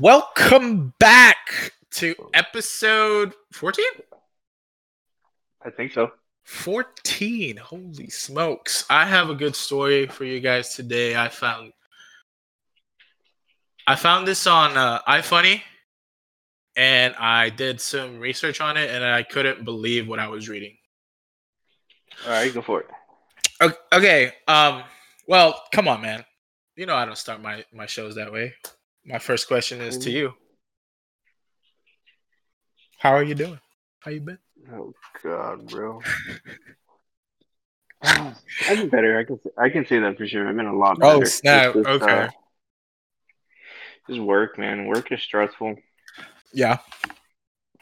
Welcome back to episode 14? I think so. 14. Holy smokes. I have a good story for you guys today. I found I found this on uh, iFunny and I did some research on it and I couldn't believe what I was reading. All right, go for it. Okay, um well, come on man. You know I don't start my my shows that way. My first question is to you. How are you doing? How you been? Oh God, bro. I've been better. I can I can say that for sure. I've been a lot better. Oh, snap. Just, Okay. uh, just work, man. Work is stressful. Yeah.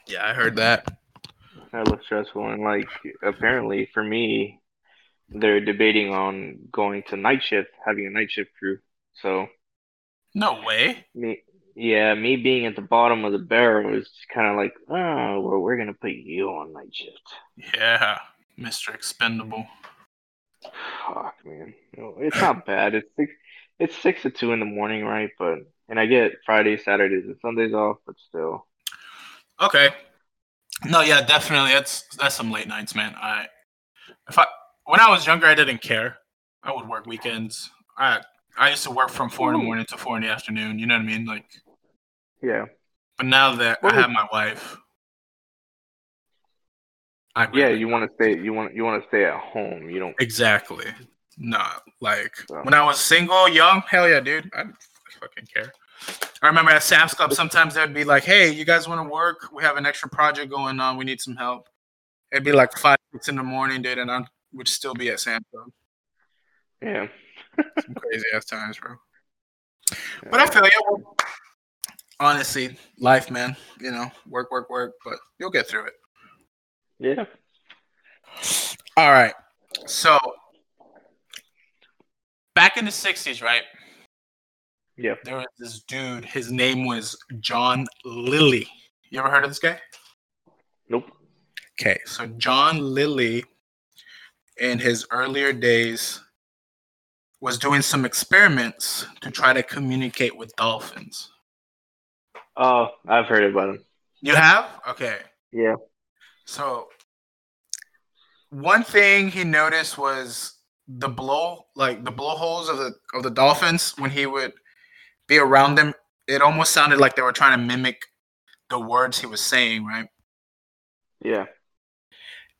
Yeah, I heard that. Hella stressful, and like apparently for me, they're debating on going to night shift, having a night shift crew. So No way. me, yeah, me being at the bottom of the barrel is kind of like, oh, well, we're gonna put you on night shift. Yeah, Mr. Expendable. Fuck, man. No, it's not bad. It's six. It's six to two in the morning, right? But and I get Fridays, Saturdays, and Sundays off, but still. Okay. No, yeah, definitely. That's that's some late nights, man. I if I when I was younger, I didn't care. I would work weekends. I I used to work from four in the morning to four in the afternoon. You know what I mean? Like, Yeah. but now that I Well- have my wife, I Yeah. You want to stay. You want. You want to stay at home. You don't. exactly. No, like So- when I was single, young, hell yeah, dude. I didn't fucking care. I remember at Sam's Club, sometimes they'd be like, "Hey, you guys want to work? We have an extra project going on. We need some help." It'd be like five, six in the morning, dude, and I would still be at Sam's Club. Yeah. Some crazy ass times, bro. But I feel you. Honestly, life, man. You know, work, work, work, but you'll get through it. Yeah. All right. So back in the '60s, right? Yeah. There was this dude. His name was John Lilly. You ever heard of this guy? Nope. Okay, so John Lilly, in his earlier days, was doing some experiments to try to communicate with dolphins. Oh, I've heard about him. You have? Okay. Yeah. So one thing he noticed was the blow like the blowholes of the of the dolphins when he would be around them, it almost sounded like they were trying to mimic the words he was saying, right? Yeah.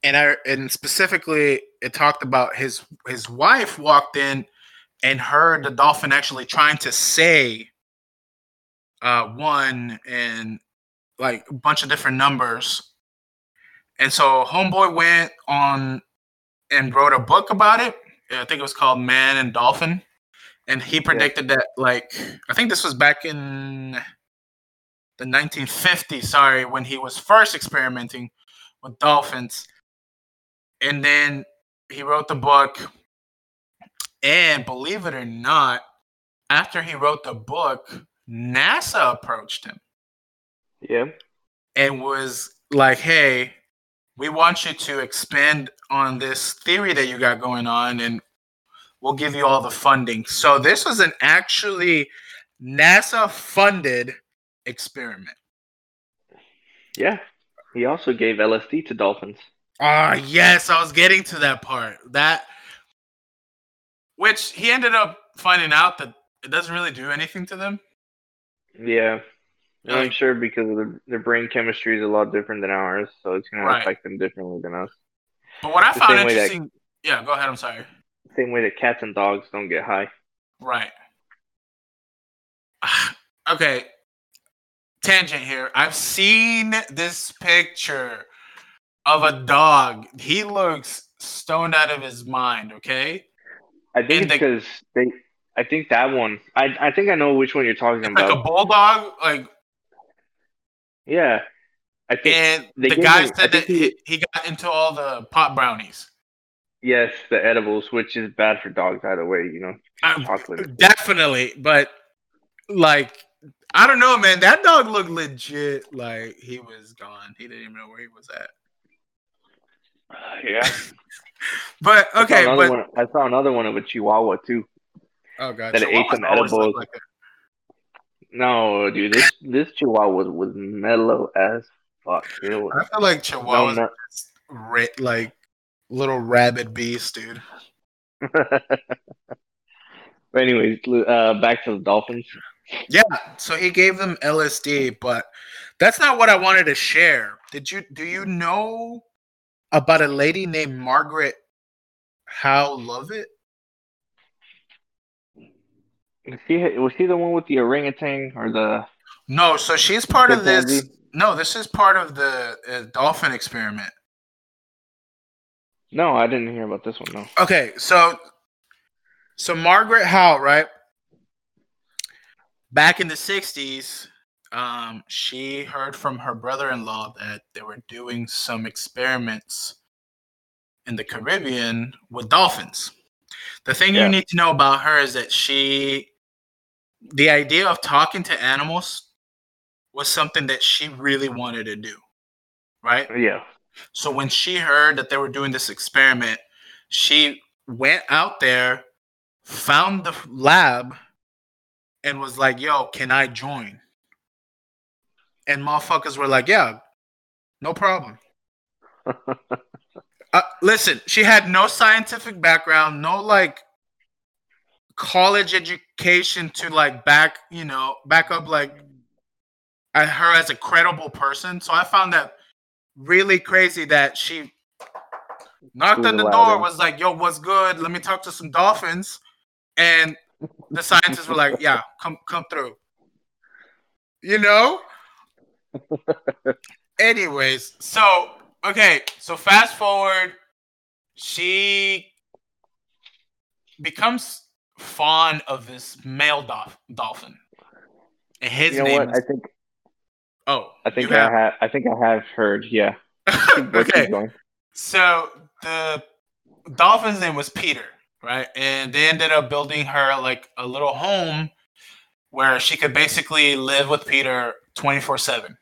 and I and specifically it talked about his his wife walked in and heard the dolphin actually trying to say uh one and like a bunch of different numbers. And so homeboy went on and wrote a book about it. I think it was called Man and Dolphin. And he predicted that like I think this was back in the 1950s, sorry, when he was first experimenting with dolphins. And then he wrote the book. And believe it or not, after he wrote the book, NASA approached him Yeah. and was like, hey, we want you to expand on this theory that you got going on and we'll give you all the funding. So this was an actually NASA funded experiment. Yeah. He also gave LSD to dolphins. Ah, yes, I was getting to that part. That which he ended up finding out that it doesn't really do anything to them. Yeah. And I'm sure because of the, their brain chemistry is a lot different than ours, so it's gonna affect them differently than us. But what I The found way that- yeah, go ahead. I'm sorry. Same way that cats and dogs don't get high. Right. okay. Tangent here. I've seen this picture of a dog. He looks stoned out of his mind, okay? I think it's because they. I think that one. I I think I know which one you're talking It's like about. a bulldog, like yeah. I think and the guy I said that he- he, got into all the pot brownies. yes, the edibles, which is bad for dogs either way. You know, Um, chocolate. Definitely, but like I don't know, man. That dog looked legit like he was gone. He didn't even know where he was at. Yeah. But I saw okay, but one. I saw another one of a Chihuahua too. oh god, that ate some always edibles. like. No, dude, this this Chihuahua was was mellow as fuck. It was, I feel like Chihuahuas no, are just ra- like little rabid beasts, dude. but anyways, uh, back to the Dolphins. Yeah, so he gave them LSD, but that's not what I wanted to share. Did you do you know about a lady named Margaret Howe Lovatt? Was he was she the one with the orangutan or the? No, so she's part of this. No, this is part of the uh, dolphin experiment. No, I didn't hear about this one. No. Okay, so so Margaret Howe, right? Back in the '60s, um, she heard from her brother-in-law that they were doing some experiments in the Caribbean with dolphins. The thing Yeah. you need to know about her is that she, the idea of talking to animals, was something that she really wanted to do, right? Yeah. So when she heard that they were doing this experiment, she went out there, found the lab, and was like, "Yo, can I join?" And motherfuckers were like, "Yeah, no problem." Uh, listen, she had no scientific background, no like college education to like back, you know, back up like uh, her as a credible person. So I found that really crazy that she knocked on the door, was like, "Yo, what's good? Let me talk to some dolphins," and the scientists were like, "Yeah, come come through." You know. Anyways, so okay, so fast forward, she becomes fond of this male dolph- dolphin, and his you know name what? is I think oh, I think I have- have I think I have heard. Yeah. Okay. So the dolphin's name was Peter, right? And they ended up building her like a little home where she could basically live with Peter 24 7,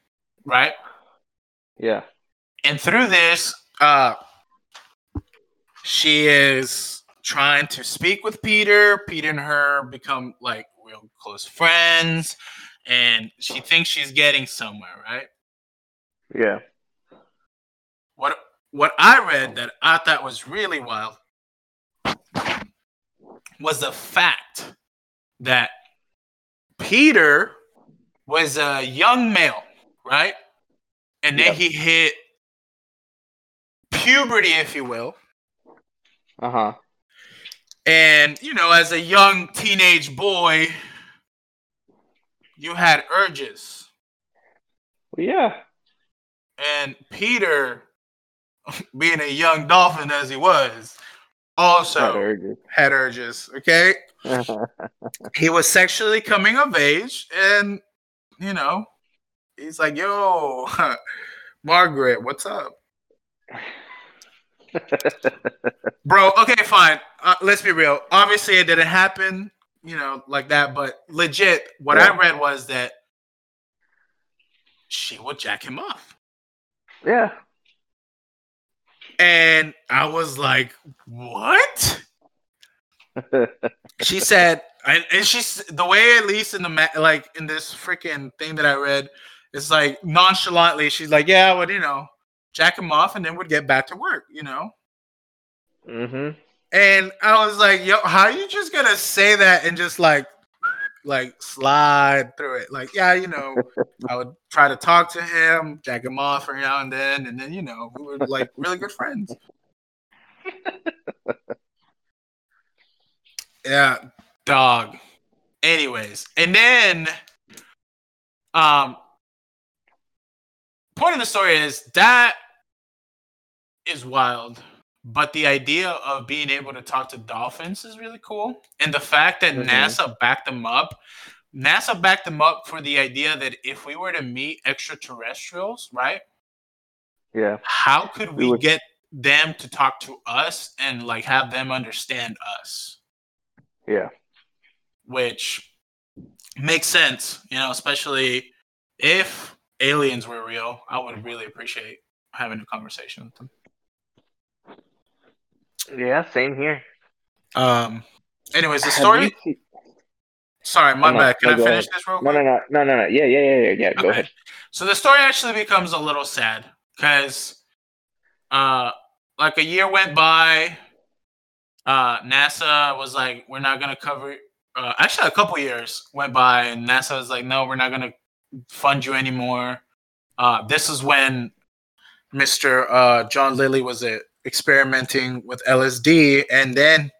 right? Yeah. And through this, uh, she is trying to speak with Peter. Peter and her become like real close friends, and she thinks she's getting somewhere, right? Yeah. what what I read that I thought was really wild was the fact that Peter was a young male, right? And then Yeah. he hit puberty, if you will. Uh huh. And, you know, as a young teenage boy, you had urges. Well, yeah. And Peter, being a young dolphin as he was, also Had urges. had urges. Okay, he was sexually coming of age, and you know, he's like, "Yo, Margaret, what's up, bro?" Okay, fine. Uh, let's be real. Obviously, it didn't happen, you know, like that. But legit, what I read was that she would jack him off. yeah. And I was like, what? She said, and, and she's the way, at least in the like in this freaking thing that I read, it's like nonchalantly, she's like, yeah, would, you know, jack him off and then we'd get back to work, you know? mhm. And I was like, yo, how you just gonna say that and just like, like slide through it? Like, yeah, you know, I would try to talk to him, jack him off every now and then, and then, you know, we were like really good friends. yeah, dog. Anyways, and then, um, point of the story is that is wild, but the idea of being able to talk to dolphins is really cool, and the fact that Mhm. NASA backed them up. NASA backed them up for the idea that if we were to meet extraterrestrials, right? Yeah. How could we would- get them to talk to us and like have them understand us? Yeah. which makes sense, you know, especially if aliens were real. I would really appreciate having a conversation with them. Yeah. Same here. Um, anyways, the story. seen- Sorry, my No, bad. Can no, I finish ahead. this real No, quick? no, no, no, no, no. Yeah, yeah, yeah, yeah. yeah. Go ahead. So the story actually becomes a little sad because, uh, like a year went by. Uh, NASA was like, "We're not gonna cover." Uh, actually, a couple years went by, and NASA was like, "No, we're not gonna fund you anymore." Uh, this is when Mr. Uh, John Lilly was uh, experimenting with LSD, and then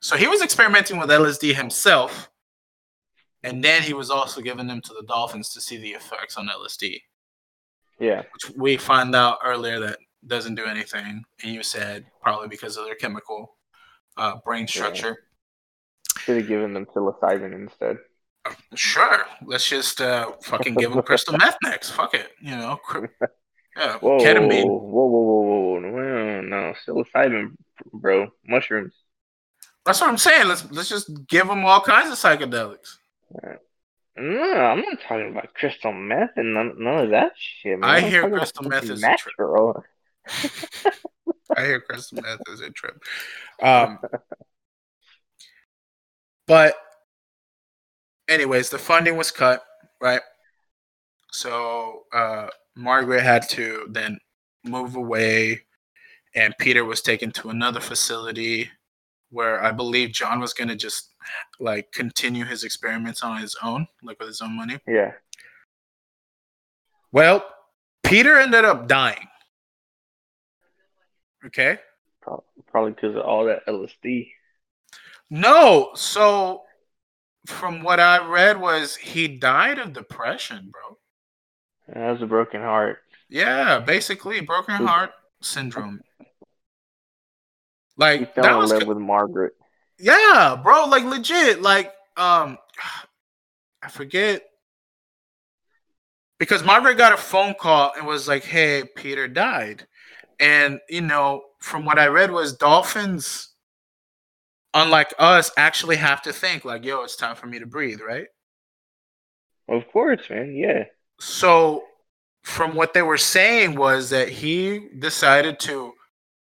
so he was experimenting with LSD himself, and then he was also giving them to the dolphins to see the effects on LSD Yeah. which we find out earlier that doesn't do anything. And you said probably because of their chemical uh, brain structure. Should have given them psilocybin instead. Sure, let's just uh, fucking give them crystal meth next. Fuck it, you know. cr- Yeah, Whoa, ketamine. whoa, whoa, whoa, whoa, whoa, no, no, psilocybin, bro, mushrooms. That's what I'm saying. Let's let's just give them all kinds of psychedelics. No, I'm not talking about crystal meth and none, none of that shit, man. I I'm hear crystal meth is a trip. natural. I hear crystal meth is a trip. Um, but, anyways, the funding was cut, right? So uh, Margaret had to then move away, and Peter was taken to another facility where I believe John was going to just like continue his experiments on his own, like with his own money. Yeah. Well, Peter ended up dying. Okay. Probably because of all that LSD. No, so from what I read was he died of depression, bro. That was a broken heart. Yeah, basically broken heart syndrome. Like He fell that in was love with Margaret. yeah, bro, like legit. Like um I forget because Margaret got a phone call and was like, "Hey, Peter died." And you know, from what I read was dolphins unlike us actually have to think like, "Yo, it's time for me to breathe," right? Of course, man. Yeah. So, from what they were saying was that he decided to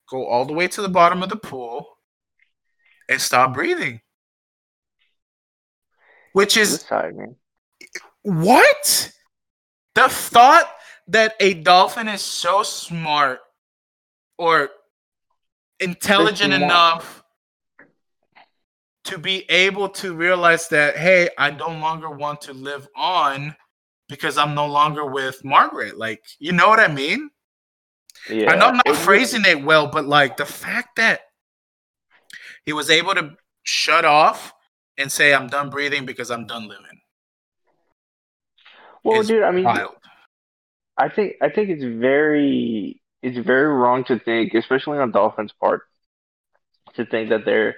go all the way to the bottom of the pool and stop breathing. Which is what? The thought that a dolphin is so smart or intelligent enough to be able to realize that, hey, I no longer want to live on because I'm no longer with Margaret. Like, you know what I mean? Yeah. I know I'm not phrasing it well, but like the fact that he was able to shut off and say, I'm done breathing because I'm done living. Well, dude, I mean, Wild. I think I think it's very it's very wrong to think, especially on Dolphins' part, to think that they're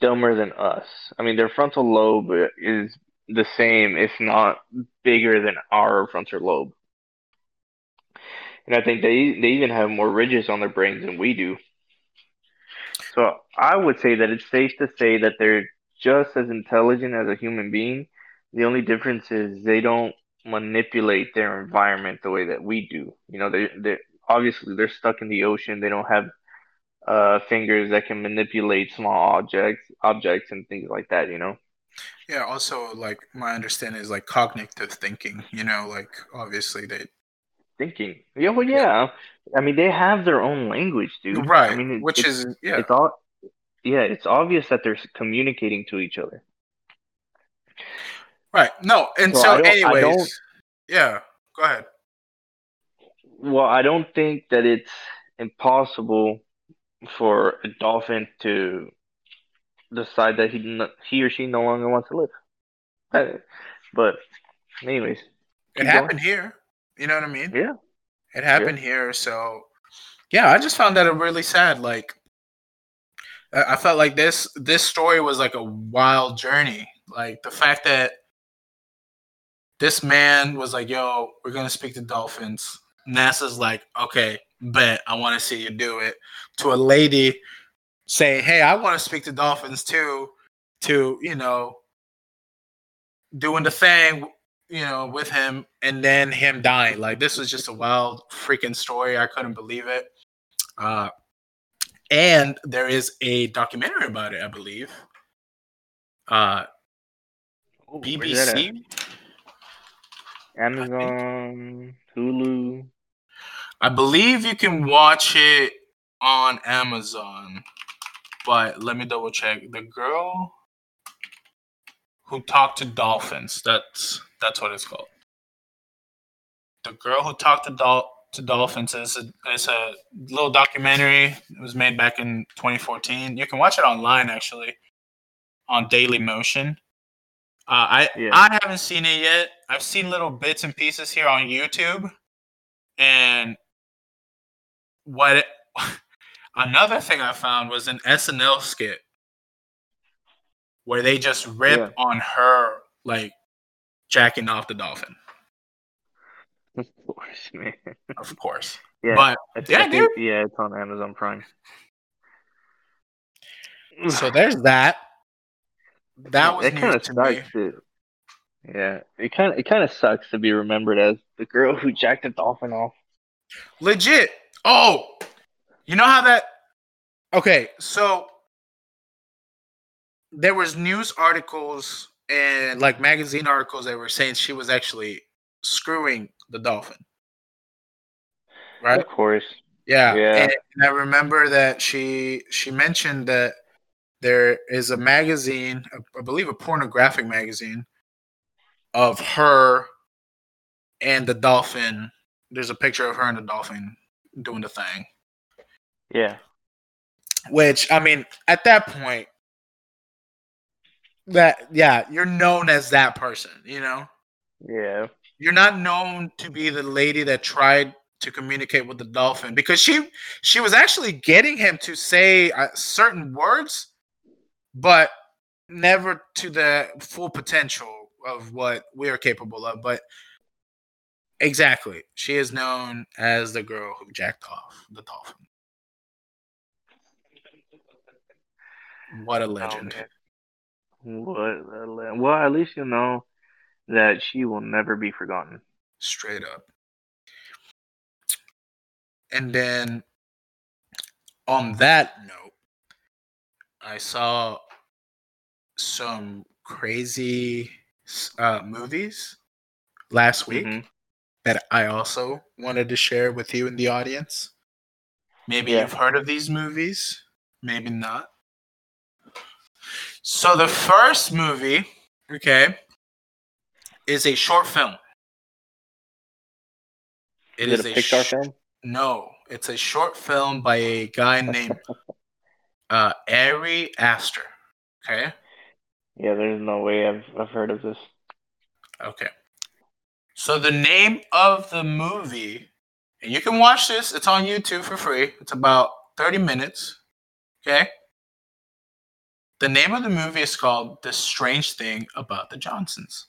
dumber than us. I mean, their frontal lobe is the same, if not bigger than our frontal lobe. And I think they they even have more ridges on their brains than we do. So I would say that it's safe to say that they're just as intelligent as a human being. The only difference is they don't manipulate their environment the way that we do. You know, they they obviously they're stuck in the ocean. They don't have uh fingers that can manipulate small objects objects and things like that, you know. Yeah, also like my understanding is like cognitive thinking, you know, like obviously they Thinking. Yeah, well yeah. I mean they have their own language, dude. right, I mean it- which is yeah. it's all yeah, it's obvious that they're communicating to each other. Right. No, and So so, I don't- I anyways, yeah, go ahead. Well, I don't think that it's impossible for a dolphin to decide that he n- he or she no longer wants to live. Uh, But, anyways, It keep going. happened here. You know what I mean? Yeah. It happened here. So yeah, I just found that really sad. Like I I felt like this this story was like a wild journey. Like the fact that this man was like, yo, we're gonna speak to dolphins. NASA's like, okay, bet I want to see you do it. To a lady saying, Hey, I want to speak to dolphins too, to, you know, doing the thing, you know, with him and then him dying. Like this was just a wild freaking story. I couldn't believe it. Uh and there is a documentary about it, I believe. Uh Ooh, where's that at? BBC. Amazon, Hulu. I believe you can watch it on Amazon, but let me double check. The girl who talked to dolphins. That's that's what it's called. The girl who talked to dol- to dolphins is a, it's a little documentary. It was made back in 2014. You can watch it online actually on Daily Motion. Uh, I Yeah. I haven't seen it yet. I've seen little bits and pieces here on YouTube, and what it, another thing I found was an SNL skit where they just rip Yeah. on her like jacking off the dolphin, Of course, man. of course. Yeah, But I th- yeah, think- yeah, it's on Amazon Prime. so there's that. That was that kind of to sucks. Too. Yeah, it kind of it kind of sucks to be remembered as the girl who jacked a dolphin off. Legit. Oh, you know how that? Okay, so there was news articles and like magazine articles that were saying she was actually screwing the dolphin. Right? Of course. Yeah. Yeah. And I remember that she she mentioned that there is a magazine, I believe a pornographic magazine, of her and the dolphin. There's a picture of her and the dolphin doing the thing. Yeah. Which I mean, at that point, that yeah, you're known as that person. You know, Yeah. you're not known to be the lady that tried to communicate with the dolphin because she she was actually getting him to say uh, certain words, but never to the full potential of what we are capable of. But exactly, she is known as the girl who jacked off the dolphin. What a legend! What? a le- Well, at least you know that she will never be forgotten. straight up. And then on that note, I saw some crazy uh, movies last week Mhm. That I also wanted to share with you in the audience. Maybe Yeah. you've heard of these movies, maybe not. So the first movie, okay, is a short film. It Is is it a Pixar sh- film? No, it's a short film by a guy named uh, Ari Aster. Okay, Yeah, there's no way I've I've heard of this. okay. So the name of the movie, and you can watch this. It's on YouTube for free. It's about thirty minutes. Okay. The name of the movie is called "The Strange Thing About the Johnsons."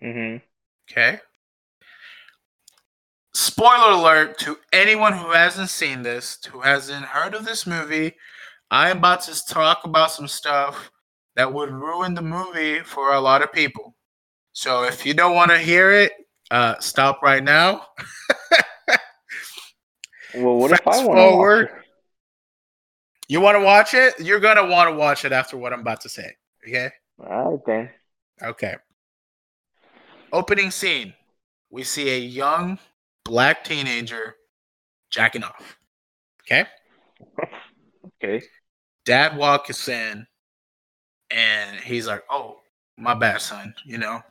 hmm Okay. Spoiler alert to anyone who hasn't seen this, who hasn't heard of this movie. I am about to talk about some stuff that would ruin the movie for a lot of people. So if you don't want to hear it, uh, stop right now. Well, what if I want to forward. You want to watch it? You're going to want to watch it after what I'm about to say. Okay. All right then. Okay. Opening scene. We see a young black teenager jacking off. Okay. Okay. Dad walks in and he's like, Oh, my bad, son. You know?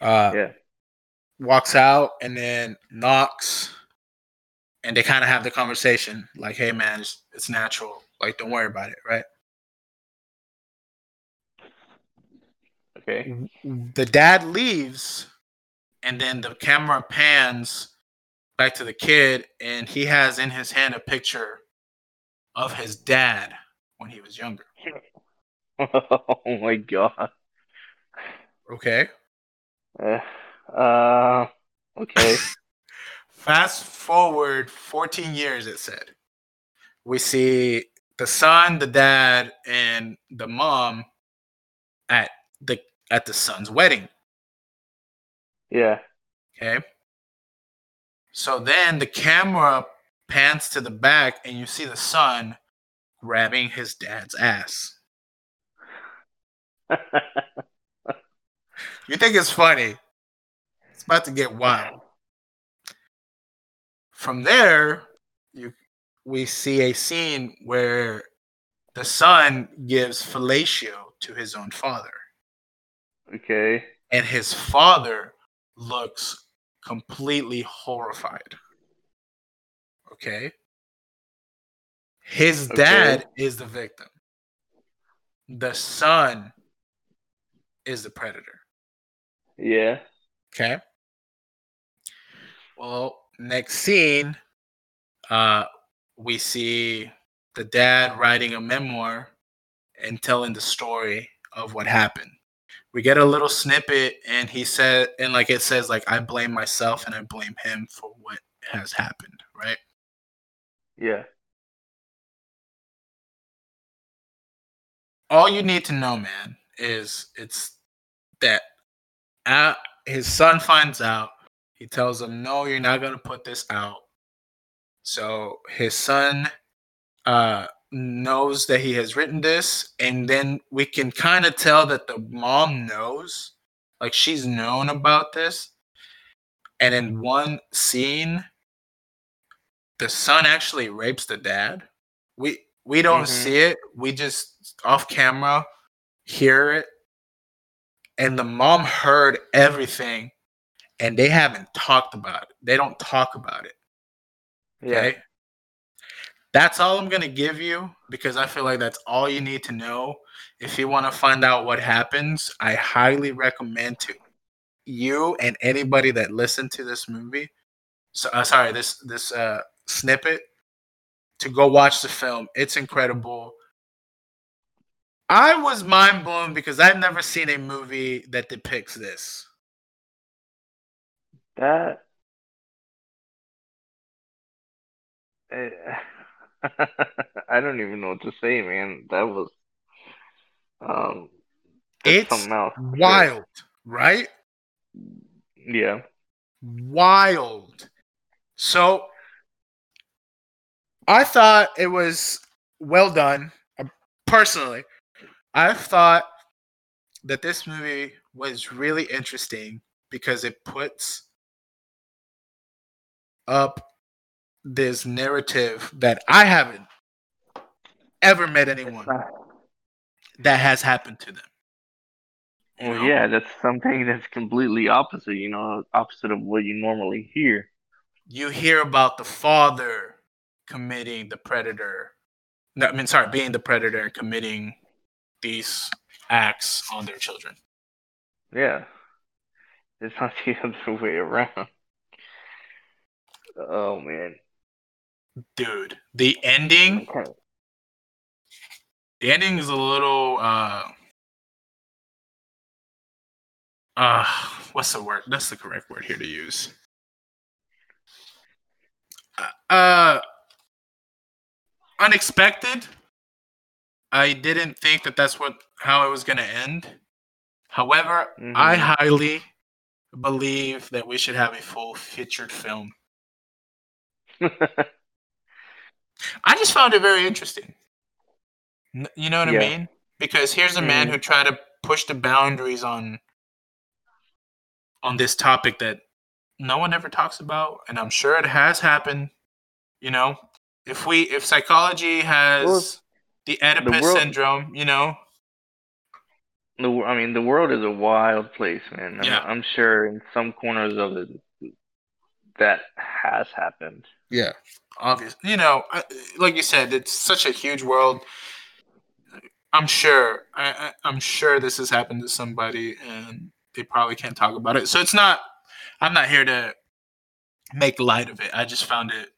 Uh Yeah. walks out and then knocks and they kind of have the conversation like, Hey man, it's, it's natural. Like, don't worry about it, right? Okay. the dad leaves and then the camera pans back to the kid and he has in his hand a picture of his dad when he was younger oh my god. okay Uh, uh okay. fast forward 14 years it said we see the son the dad and the mom at the at the son's wedding Yeah. Okay. So then the camera pans to the back and you see the son grabbing his dad's ass. You think it's funny? It's about to get wild. From there, you we see a scene where the son gives fellatio to his own father. Okay. And his father looks completely horrified. Okay. His dad okay. is the victim. The son is the predator. Yeah. Okay. Well, next scene, uh, we see the dad writing a memoir and telling the story of what happened. We get a little snippet, and he said, and like it says, like I blame myself and I blame him for what has happened, right? Yeah. All you need to know, man, is it's that uh, his son finds out. He tells him, "No, you're not gonna put this out." So his son uh, knows that he has written this, and then we can kind of tell that the mom knows, like she's known about this. And in one scene, the son actually rapes the dad. We we don't mm-hmm. see it. We just off camera hear it. And the mom heard everything and they haven't talked about it. They don't talk about it. Okay. Yeah. That's all I'm going to give you because I feel like that's all you need to know. If you want to find out what happens, I highly recommend to you and anybody that listened to this movie. So, uh, sorry, this this uh, snippet to go watch the film. It's incredible. I was mind blown because I've never seen a movie that depicts this. That I don't even know what to say, man. That was um it's. Wild, right? Yeah. Wild. So I thought it was well done. Uh, personally, I thought that this movie was really interesting because it puts up this narrative that I haven't ever met anyone that has happened to them. Well, know? yeah, that's something that's completely opposite, you know, opposite of what you normally hear. You hear about the father committing the predator. No, I mean, sorry, being the predator and committing these acts on their children. Yeah. It's not the other way around. Oh, man. Dude, the ending. Okay. The ending is a little uh uh what's the word? That's the correct word here to use. Uh, uh unexpected. I didn't think that that's what how it was going to end. However, mm-hmm. I highly believe that we should have a full featured film. I just found it very interesting. You know what yeah. I mean? Because here's a man mm-hmm. who tried to push the boundaries on on this topic that no one ever talks about, and I'm sure it has happened. You know, if we if psychology has the Oedipus the world, syndrome, you know. The I mean, the world is a wild place, man. Yeah. I'm, I'm sure in some corners of it that has happened. Yeah, obviously. You know, like you said, it's such a huge world. I'm sure. I, I'm sure this has happened to somebody, and they probably can't talk about it. So it's not. I'm not here to make light of it. I just found it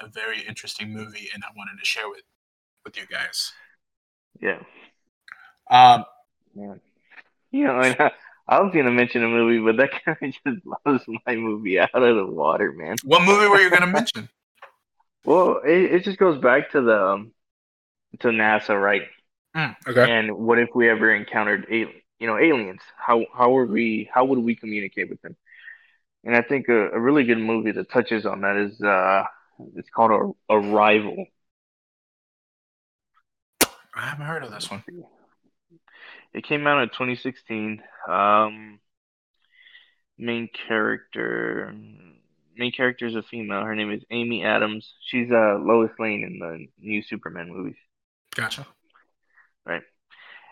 a, a very interesting movie, and I wanted to share with with you guys. Yeah. Um. Yeah. You know, I, I was gonna mention a movie, but that kind of just blows my movie out of the water, man. What movie were you gonna mention? well, it, it just goes back to the um, to NASA, right? Mm, okay. And what if we ever encountered you know aliens? How how would we how would we communicate with them? And I think a, a really good movie that touches on that is uh it's called Arrival. I haven't heard of this one. It came out in 2016. Um, main character. Main character is a female. Her name is Amy Adams. She's uh Lois Lane in the new Superman movies. Gotcha. Right.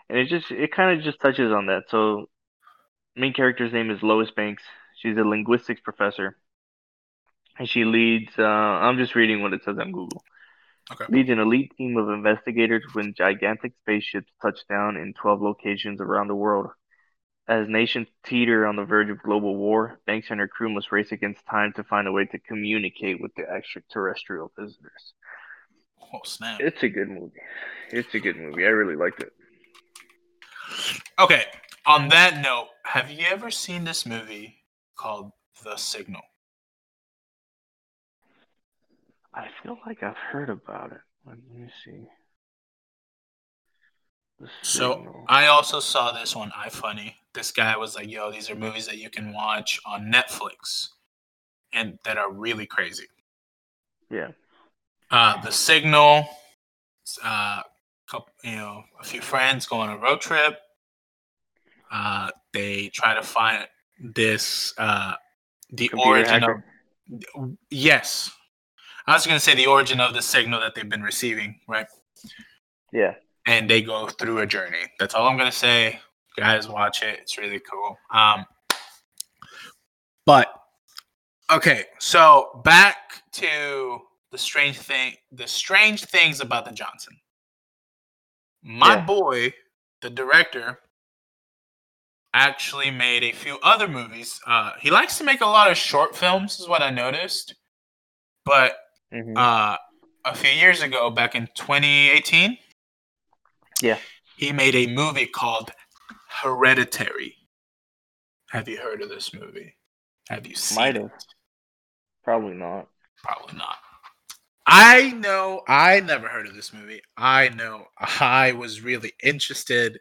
And it just it kind of just touches on that. So main character's name is Lois Banks. She's a linguistics professor. And she leads uh I'm just reading what it says on Google. Okay. Leads an elite team of investigators when gigantic spaceships touch down in 12 locations around the world. As nations teeter on the verge of global war, Banks and her crew must race against time to find a way to communicate with the extraterrestrial visitors. Oh snap. It's a good movie. It's a good movie. I really liked it. Okay. On that note, have you ever seen this movie called The Signal? I feel like I've heard about it. Let me see. So I also saw this on iFunny. This guy was like, "Yo, these are movies that you can watch on Netflix, and that are really crazy." yeah. Uh, the Signal. Uh, couple, you know, a few friends go on a road trip. Uh, they try to find this. Uh, the Computer origin hacker. of yes. I was gonna say the origin of the signal that they've been receiving, right? Yeah. and they go through a journey. That's all I'm gonna say. Guys, watch it. It's really cool. Um, but okay, so back to the strange thing. The strange things about the Johnson. My Yeah. boy, the director, actually made a few other movies. Uh, he likes to make a lot of short films, is what I noticed. But hmm uh, a few years ago, back in 2018, Yeah. he made a movie called Hereditary. Have you heard of this movie? Have you seen Might it? have. Probably not. Probably not. I know I never heard of this movie. I know I was really interested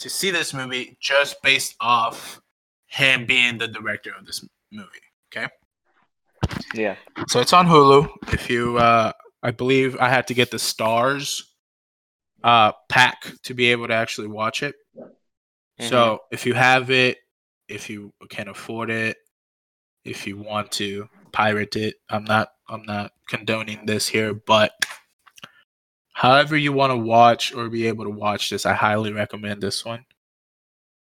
to see this movie just based off him being the director of this movie. Okay. Yeah. So it's on Hulu. If you, uh, I believe I had to get the Starz uh, pack to be able to actually watch it. So if you have it, if you can afford it, if you want to pirate it, I'm not, I'm not condoning this here, but however you want to watch or be able to watch this, I highly recommend this one.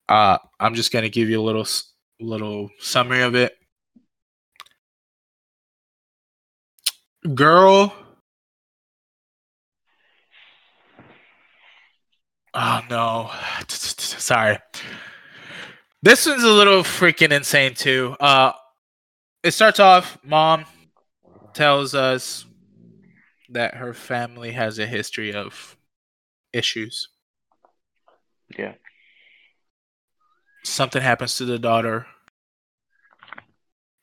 Uh, I'm just gonna give you a little, little summary of it. Girl. Oh no. Sorry. This one's a little freaking insane too. Uh it starts off mom tells us that her family has a history of issues. Yeah. something happens to the daughter.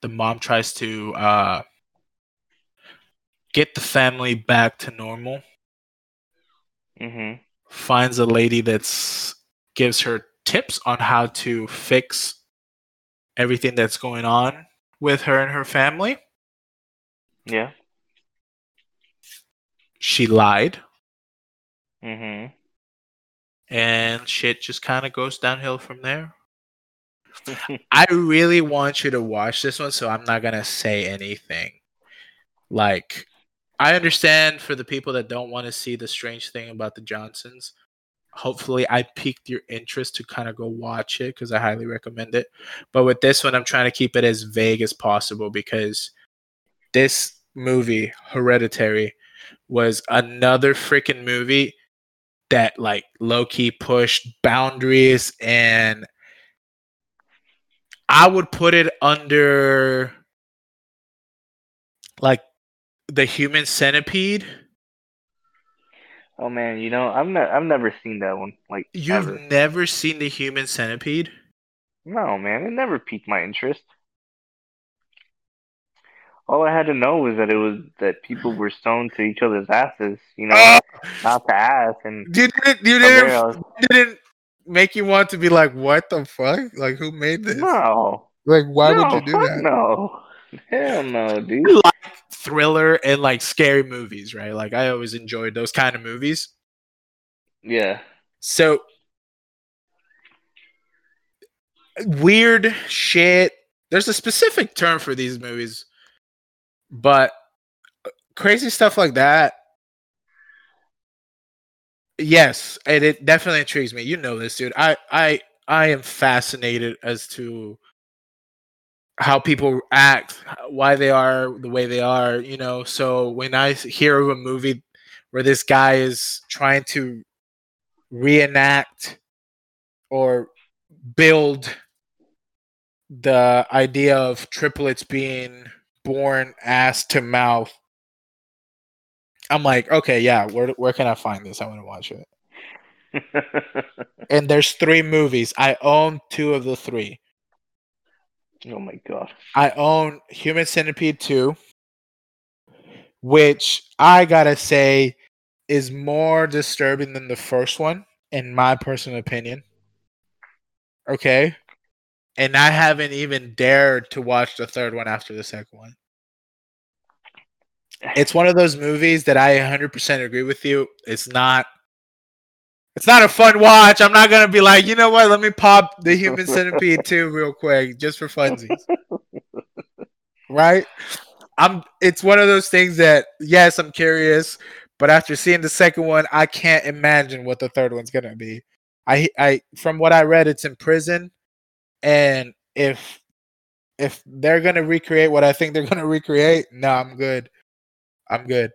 The mom tries to uh get the family back to normal hmm finds a lady that's gives her tips on how to fix everything that's going on with her and her family. Yeah. She lied Mm-hmm. and shit just kind of goes downhill from there. I really want you to watch this one so I'm not going to say anything. Like I understand for the people that don't want to see the strange thing about the Johnsons. Hopefully, I piqued your interest to kind of go watch it because I highly recommend it. But with this one, I'm trying to keep it as vague as possible because this movie, Hereditary, was another freaking movie that like low key pushed boundaries and I would put it under like the human centipede. oh man, you know, I've ne- I've never seen that one. Like You've ever. never seen the human centipede? No, man, it never piqued my interest. All I had to know was that it was that people were stoned to each other's asses, you know, Oh, not to ass, and didn't, you from there I didn't, didn't make you want to be like, what the fuck? Like, who made this? no, Like, why no, would you do that? No, hell no, dude. Thriller and like scary movies, right? Like, I always enjoyed those kind of movies. Yeah, So weird shit there's a specific term for these movies, but uh, crazy stuff like that. Yes, and it definitely intrigues me. You know this, dude. I I I am fascinated as to how people act, why they are the way they are, you know. So when I hear of a movie where this guy is trying to reenact or build the idea of triplets being born ass to mouth. I'm like, okay, yeah, where where can I find this? I want to watch it. and there's three movies. I own two of the three. Oh my god. I own Human Centipede 2, which I gotta say is more disturbing than the first one, in my personal opinion. Okay. And I haven't even dared to watch the third one after the second one. It's one of those movies that I 100% agree with you. It's not it's not a fun watch. I'm not gonna be like, you know what? Let me pop the Human Centipede 2 real quick, just for funsies. right? I'm. It's one of those things that yes, I'm curious, but after seeing the second one, I can't imagine what the third one's gonna be. I, I, from what I read, it's in prison, and if if they're gonna recreate what I think they're gonna recreate, no, I'm good. I'm good.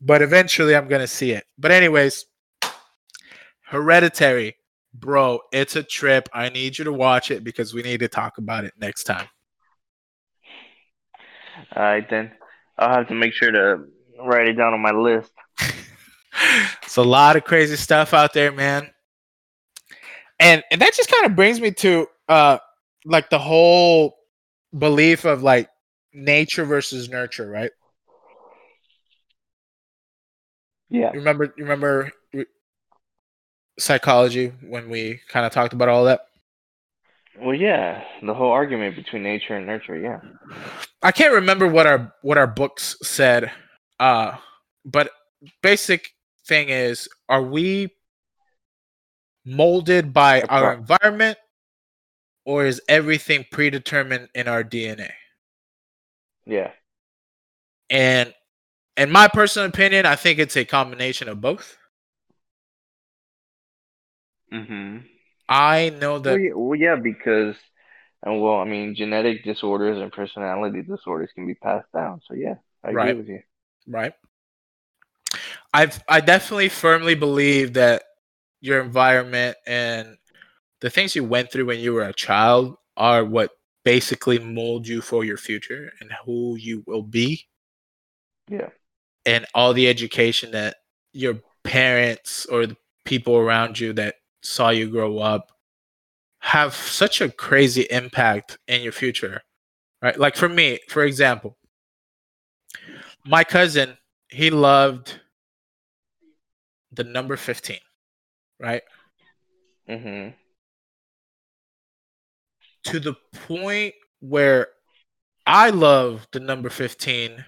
But eventually, I'm gonna see it. But anyways, Hereditary, bro, it's a trip. I need you to watch it because we need to talk about it next time. All right, then I'll have to make sure to write it down on my list. it's a lot of crazy stuff out there, man. And and that just kind of brings me to uh like the whole belief of like nature versus nurture, right? Yeah. You remember you remember psychology when we kind of talked about all that? Well, yeah, the whole argument between nature and nurture, yeah. I can't remember what our what our books said, uh, but basic thing is, are we molded by our environment, or is everything predetermined in our DNA? Yeah. And in my personal opinion, I think it's a combination of both. Mm-hmm. I know that. Well yeah, well, yeah, because, and well, I mean, genetic disorders and personality disorders can be passed down. So yeah, I right. agree with you. Right. I've I definitely firmly believe that your environment and the things you went through when you were a child are what basically mold you for your future and who you will be. Yeah. And all the education that your parents or the people around you that saw you grow up have such a crazy impact in your future right? Like for me for example my cousin he loved the number 15 right? Mm-hmm. to the point where i love the number 15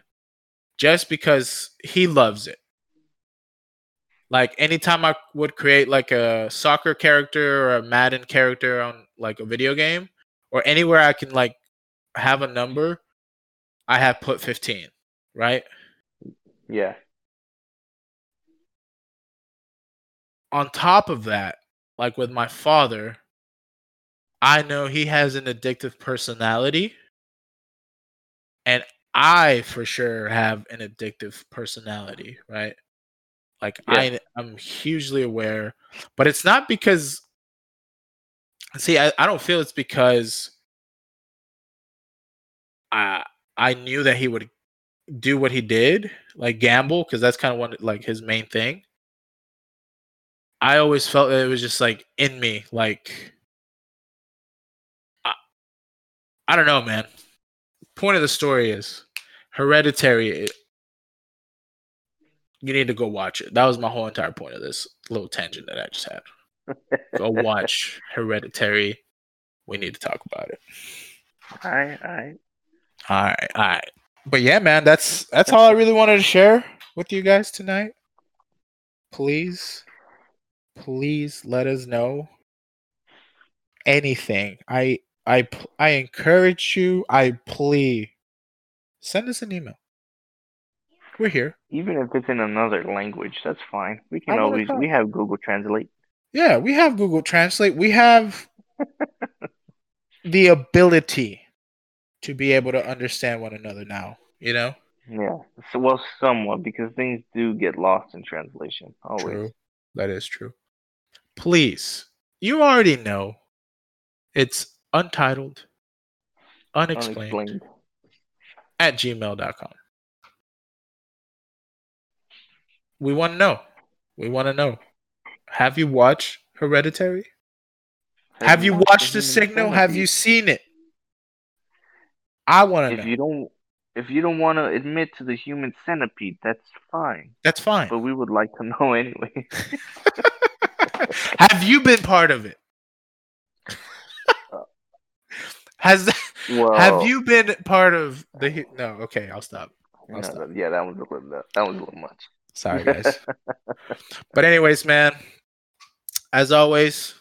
just because he loves it like anytime I would create like a soccer character or a Madden character on like a video game or anywhere I can like have a number, I have put 15, right? Yeah. On top of that, like with my father, I know he has an addictive personality. And I for sure have an addictive personality, right? Like yeah. I I'm hugely aware, but it's not because see I, I don't feel it's because I I knew that he would do what he did, like gamble, because that's kind of one like his main thing. I always felt it was just like in me, like I, I don't know, man. Point of the story is Hereditary you need to go watch it. That was my whole entire point of this little tangent that I just had. go watch Hereditary. We need to talk about it. All right, all right. All right, all right. But yeah, man, that's that's all I really wanted to share with you guys tonight. Please, please let us know anything. I I I encourage you. I plea. Send us an email. We're here. Even if it's in another language, that's fine. We can always we have Google Translate. Yeah, we have Google Translate. We have the ability to be able to understand one another now. You know. Yeah. So well somewhat because things do get lost in translation. Always. True. That is true. Please, you already know it's untitled, unexplained, Unexplained. at gmail.com. We want to know. We want to know. Have you watched Hereditary? Have you watched The Signal? Have you seen it? I want to If know. you don't if you don't want to admit to the human centipede, that's fine. That's fine. But we would like to know anyway. Have you been part of it? Has well, have you been part of the? No, okay, I'll stop. I'll stop. yeah, that was a little that, that was a little much. Sorry, guys. but anyways, man. As always,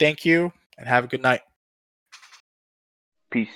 thank you and have a good night. Peace.